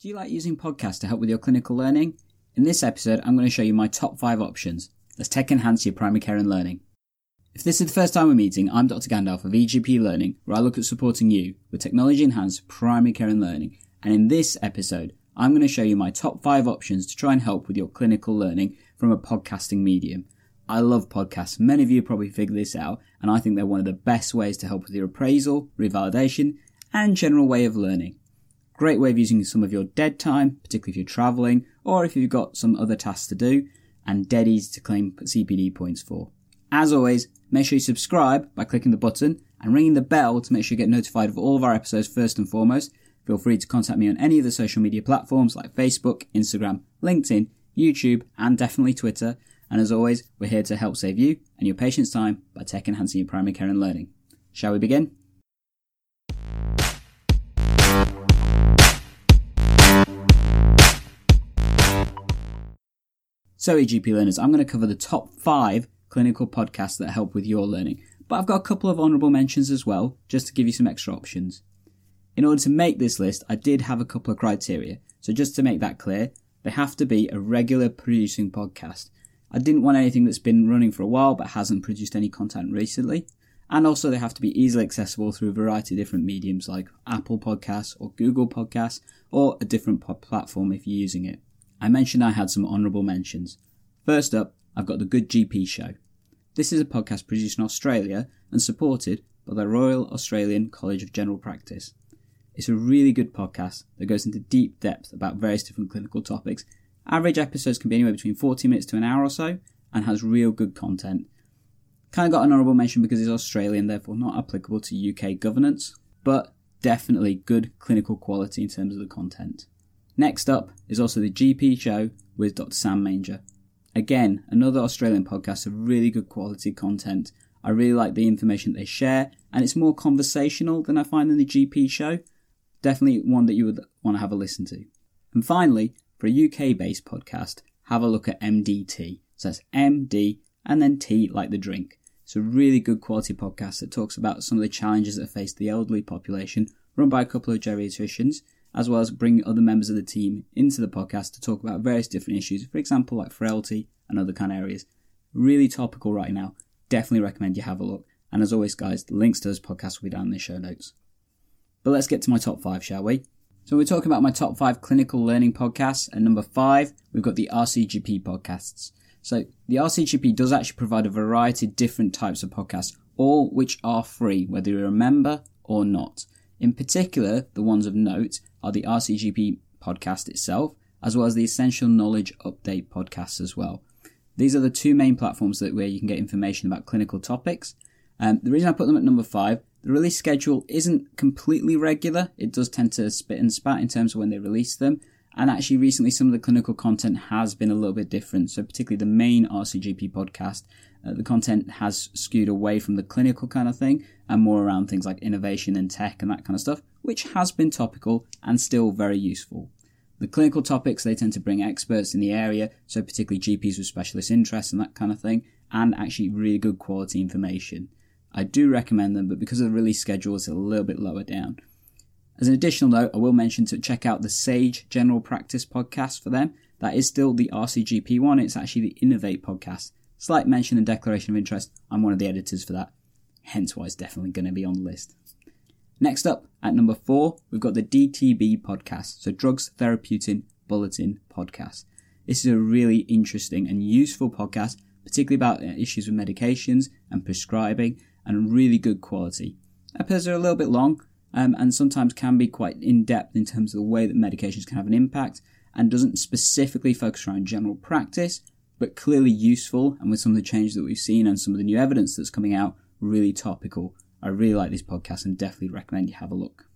Do you like using podcasts to help with your clinical learning? In this episode, I'm going to show you my top five options. Let's tech enhance your primary care and learning. If this is the first time we're meeting, I'm Dr. Gandalf of EGP Learning, where I look at supporting you with technology enhanced primary care and learning. And in this episode, I'm going to show you my top five options to try and help with your clinical learning from a podcasting medium. I love podcasts. Many of you probably figured this out, and I think they're one of the best ways to help with your appraisal, revalidation, and general way of learning. Great way of using some of your dead time, particularly if you're traveling or if you've got some other tasks to do, and dead easy to claim CPD points for. As always, make sure you subscribe by clicking the button and ringing the bell to make sure you get notified of all of our episodes first and foremost. Feel free to contact me on any of the social media platforms like Facebook, Instagram, LinkedIn, YouTube, and definitely Twitter. And as always, we're here to help save you and your patients time by tech enhancing your primary care and learning. Shall we begin? So, EGP learners, I'm going to cover the top five clinical podcasts that help with your learning. But I've got a couple of honourable mentions as well, just to give you some extra options. In order to make this list, I did have a couple of criteria. So, just to make that clear, they have to be a regular producing podcast. I didn't want anything that's been running for a while but hasn't produced any content recently. And also, they have to be easily accessible through a variety of different mediums like Apple Podcasts or Google Podcasts or a different platform if you're using it. I mentioned I had some honourable mentions. First up, I've got the Good GP Show. This is a podcast produced in Australia and supported by the Royal Australian College of General Practice. It's a really good podcast that goes into deep depth about various different clinical topics. Average episodes can be anywhere between 40 minutes to an hour or so and has real good content. Kind of got an honourable mention because it's Australian, therefore not applicable to UK governance, but definitely good clinical quality in terms of the content. Next up is also the GP show with Dr. Sam Manger. Again, another Australian podcast of really good quality content. I really like the information they share, and it's more conversational than I find in the GP show. Definitely one that you would want to have a listen to. And finally, for a UK based podcast, have a look at MDTea. So that's MD and then T like the drink. It's a really good quality podcast that talks about some of the challenges that face the elderly population, run by a couple of geriatricians as well as bringing other members of the team into the podcast to talk about various different issues, for example, like frailty and other kind of areas. Really topical right now. Definitely recommend you have a look. And as always, guys, the links to those podcasts will be down in the show notes. But let's get to my top five, shall we? So we're talking about my top five clinical learning podcasts. And number five, we've got the RCGP podcasts. So the RCGP does actually provide a variety of different types of podcasts, all which are free, whether you're a member or not. In particular, the ones of note are the RCGP podcast itself, as well as the Essential Knowledge Update podcast as well. These are the two main platforms that where you can get information about clinical topics. Um, the reason I put them at number five, the release schedule isn't completely regular. It does tend to spit and spat in terms of when they release them. And actually, recently, some of the clinical content has been a little bit different. So, particularly the main RCGP podcast, uh, the content has skewed away from the clinical kind of thing and more around things like innovation and tech and that kind of stuff, which has been topical and still very useful. The clinical topics, they tend to bring experts in the area, so particularly GPs with specialist interests and that kind of thing, and actually really good quality information. I do recommend them, but because of the release schedule, it's a little bit lower down. As an additional note, I will mention to check out the Sage General Practice podcast for them. That is still the RCGP one. It's actually the InnovAiT podcast. Slight mention and declaration of interest. I'm one of the editors for that. Hence why it's definitely going to be on the list. Next up, at number four, we've got the DTB podcast. So Drugs Therapeutic Bulletin podcast. This is a really interesting and useful podcast, particularly about uh, issues with medications and prescribing and really good quality. Episodes are a little bit long, um, and sometimes can be quite in depth in terms of the way that medications can have an impact and doesn't specifically focus around general practice, but clearly useful. And with some of the changes that we've seen and some of the new evidence that's coming out, really topical. I really like this podcast and definitely recommend you have a look.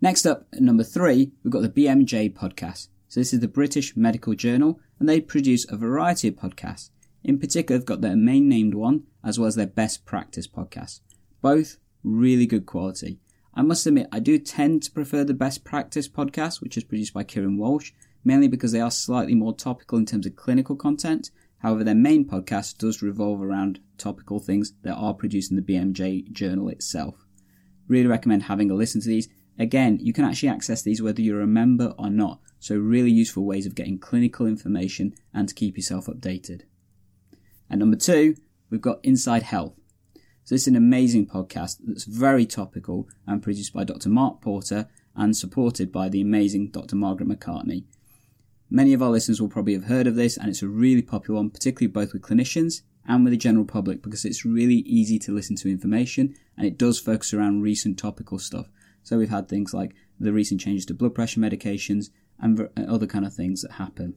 Next up, at number three, we've got the BMJ podcast. So this is the British Medical Journal, and they produce a variety of podcasts. In particular, they've got their main named one, as well as their best practice podcast. Both really good quality. I must admit, I do tend to prefer the Best Practice podcast, which is produced by Kieran Walsh, mainly because they are slightly more topical in terms of clinical content. However, their main podcast does revolve around topical things that are produced in the BMJ journal itself. Really recommend having a listen to these. Again, you can actually access these whether you're a member or not. So, really useful ways of getting clinical information and to keep yourself updated. And number two, we've got Inside Health. So, this is an amazing podcast that's very topical and produced by Dr. Mark Porter and supported by the amazing Dr. Margaret McCartney. Many of our listeners will probably have heard of this, and it's a really popular one, particularly both with clinicians and with the general public, because it's really easy to listen to information and it does focus around recent topical stuff. So we've had things like the recent changes to blood pressure medications and other kind of things that happen.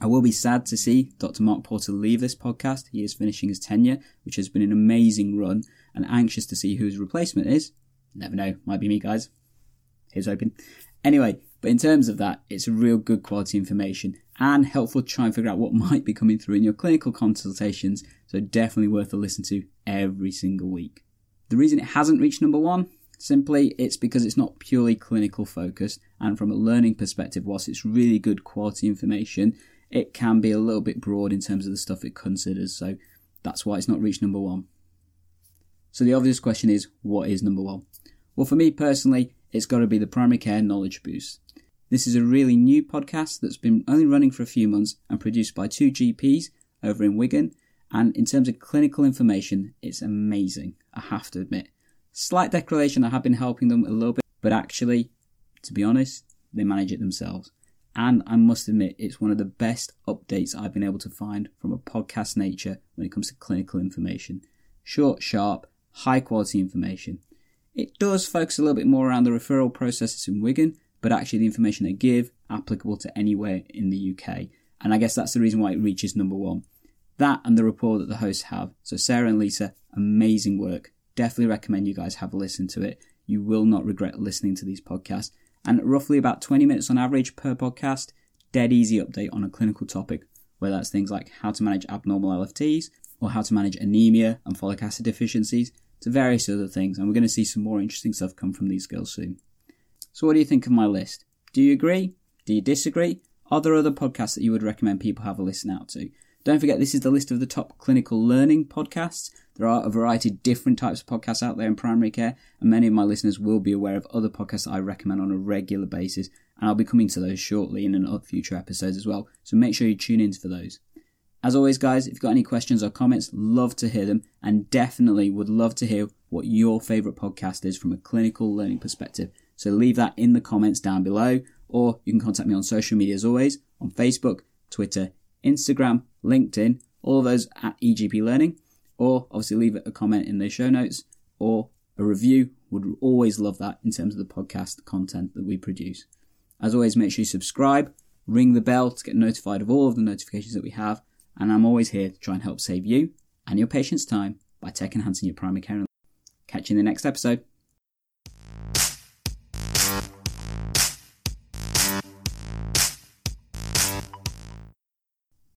I will be sad to see Dr. Mark Porter leave this podcast. He is finishing his tenure, which has been an amazing run, and anxious to see who his replacement is. Never know, might be me, guys. Here's hoping. Anyway, but in terms of that, it's real good quality information and helpful to try and figure out what might be coming through in your clinical consultations. So definitely worth a listen to every single week. The reason it hasn't reached number one, simply it's because it's not purely clinical focused and from a learning perspective, whilst it's really good quality information, it can be a little bit broad in terms of the stuff it considers. So that's why it's not reached number one. So the obvious question is, what is number one? Well, for me personally, it's got to be the Primary Care Knowledge Boost. This is a really new podcast that's been only running for a few months and produced by two GPs over in Wigan. And in terms of clinical information, it's amazing, I have to admit. Slight declaration, I have been helping them a little bit, but actually, to be honest, they manage it themselves. And I must admit, it's one of the best updates I've been able to find from a podcast nature when it comes to clinical information. Short, sharp, high quality information. It does focus a little bit more around the referral processes in Wigan, but actually the information they give applicable to anywhere in the UK. And I guess that's the reason why it reaches number one. That and the rapport that the hosts have. So Sarah and Lisa, amazing work. Definitely recommend you guys have a listen to it. You will not regret listening to these podcasts. And roughly about 20 minutes on average per podcast, dead easy update on a clinical topic, whether that's things like how to manage abnormal LFTs or how to manage anemia and folic acid deficiencies to various other things, and we're going to see some more interesting stuff come from these girls soon. So, what do you think of my list? Do you agree? Do you disagree? Are there other podcasts that you would recommend people have a listen out to? Don't forget, this is the list of the top clinical learning podcasts. There are a variety of different types of podcasts out there in primary care, and many of my listeners will be aware of other podcasts that I recommend on a regular basis, and I'll be coming to those shortly in another uh, future episodes as well. So make sure you tune in for those. As always, guys, if you've got any questions or comments, love to hear them and definitely would love to hear what your favourite podcast is from a clinical learning perspective. So leave that in the comments down below, or you can contact me on social media as always on Facebook, Twitter, Instagram, LinkedIn, all of those at EGP Learning, or obviously leave a comment in the show notes or a review. Would always love that in terms of the podcast content that we produce. As always, make sure you subscribe, ring the bell to get notified of all of the notifications that we have and I'm always here to try and help save you and your patients time by tech enhancing your primary care. Catch you in the next episode.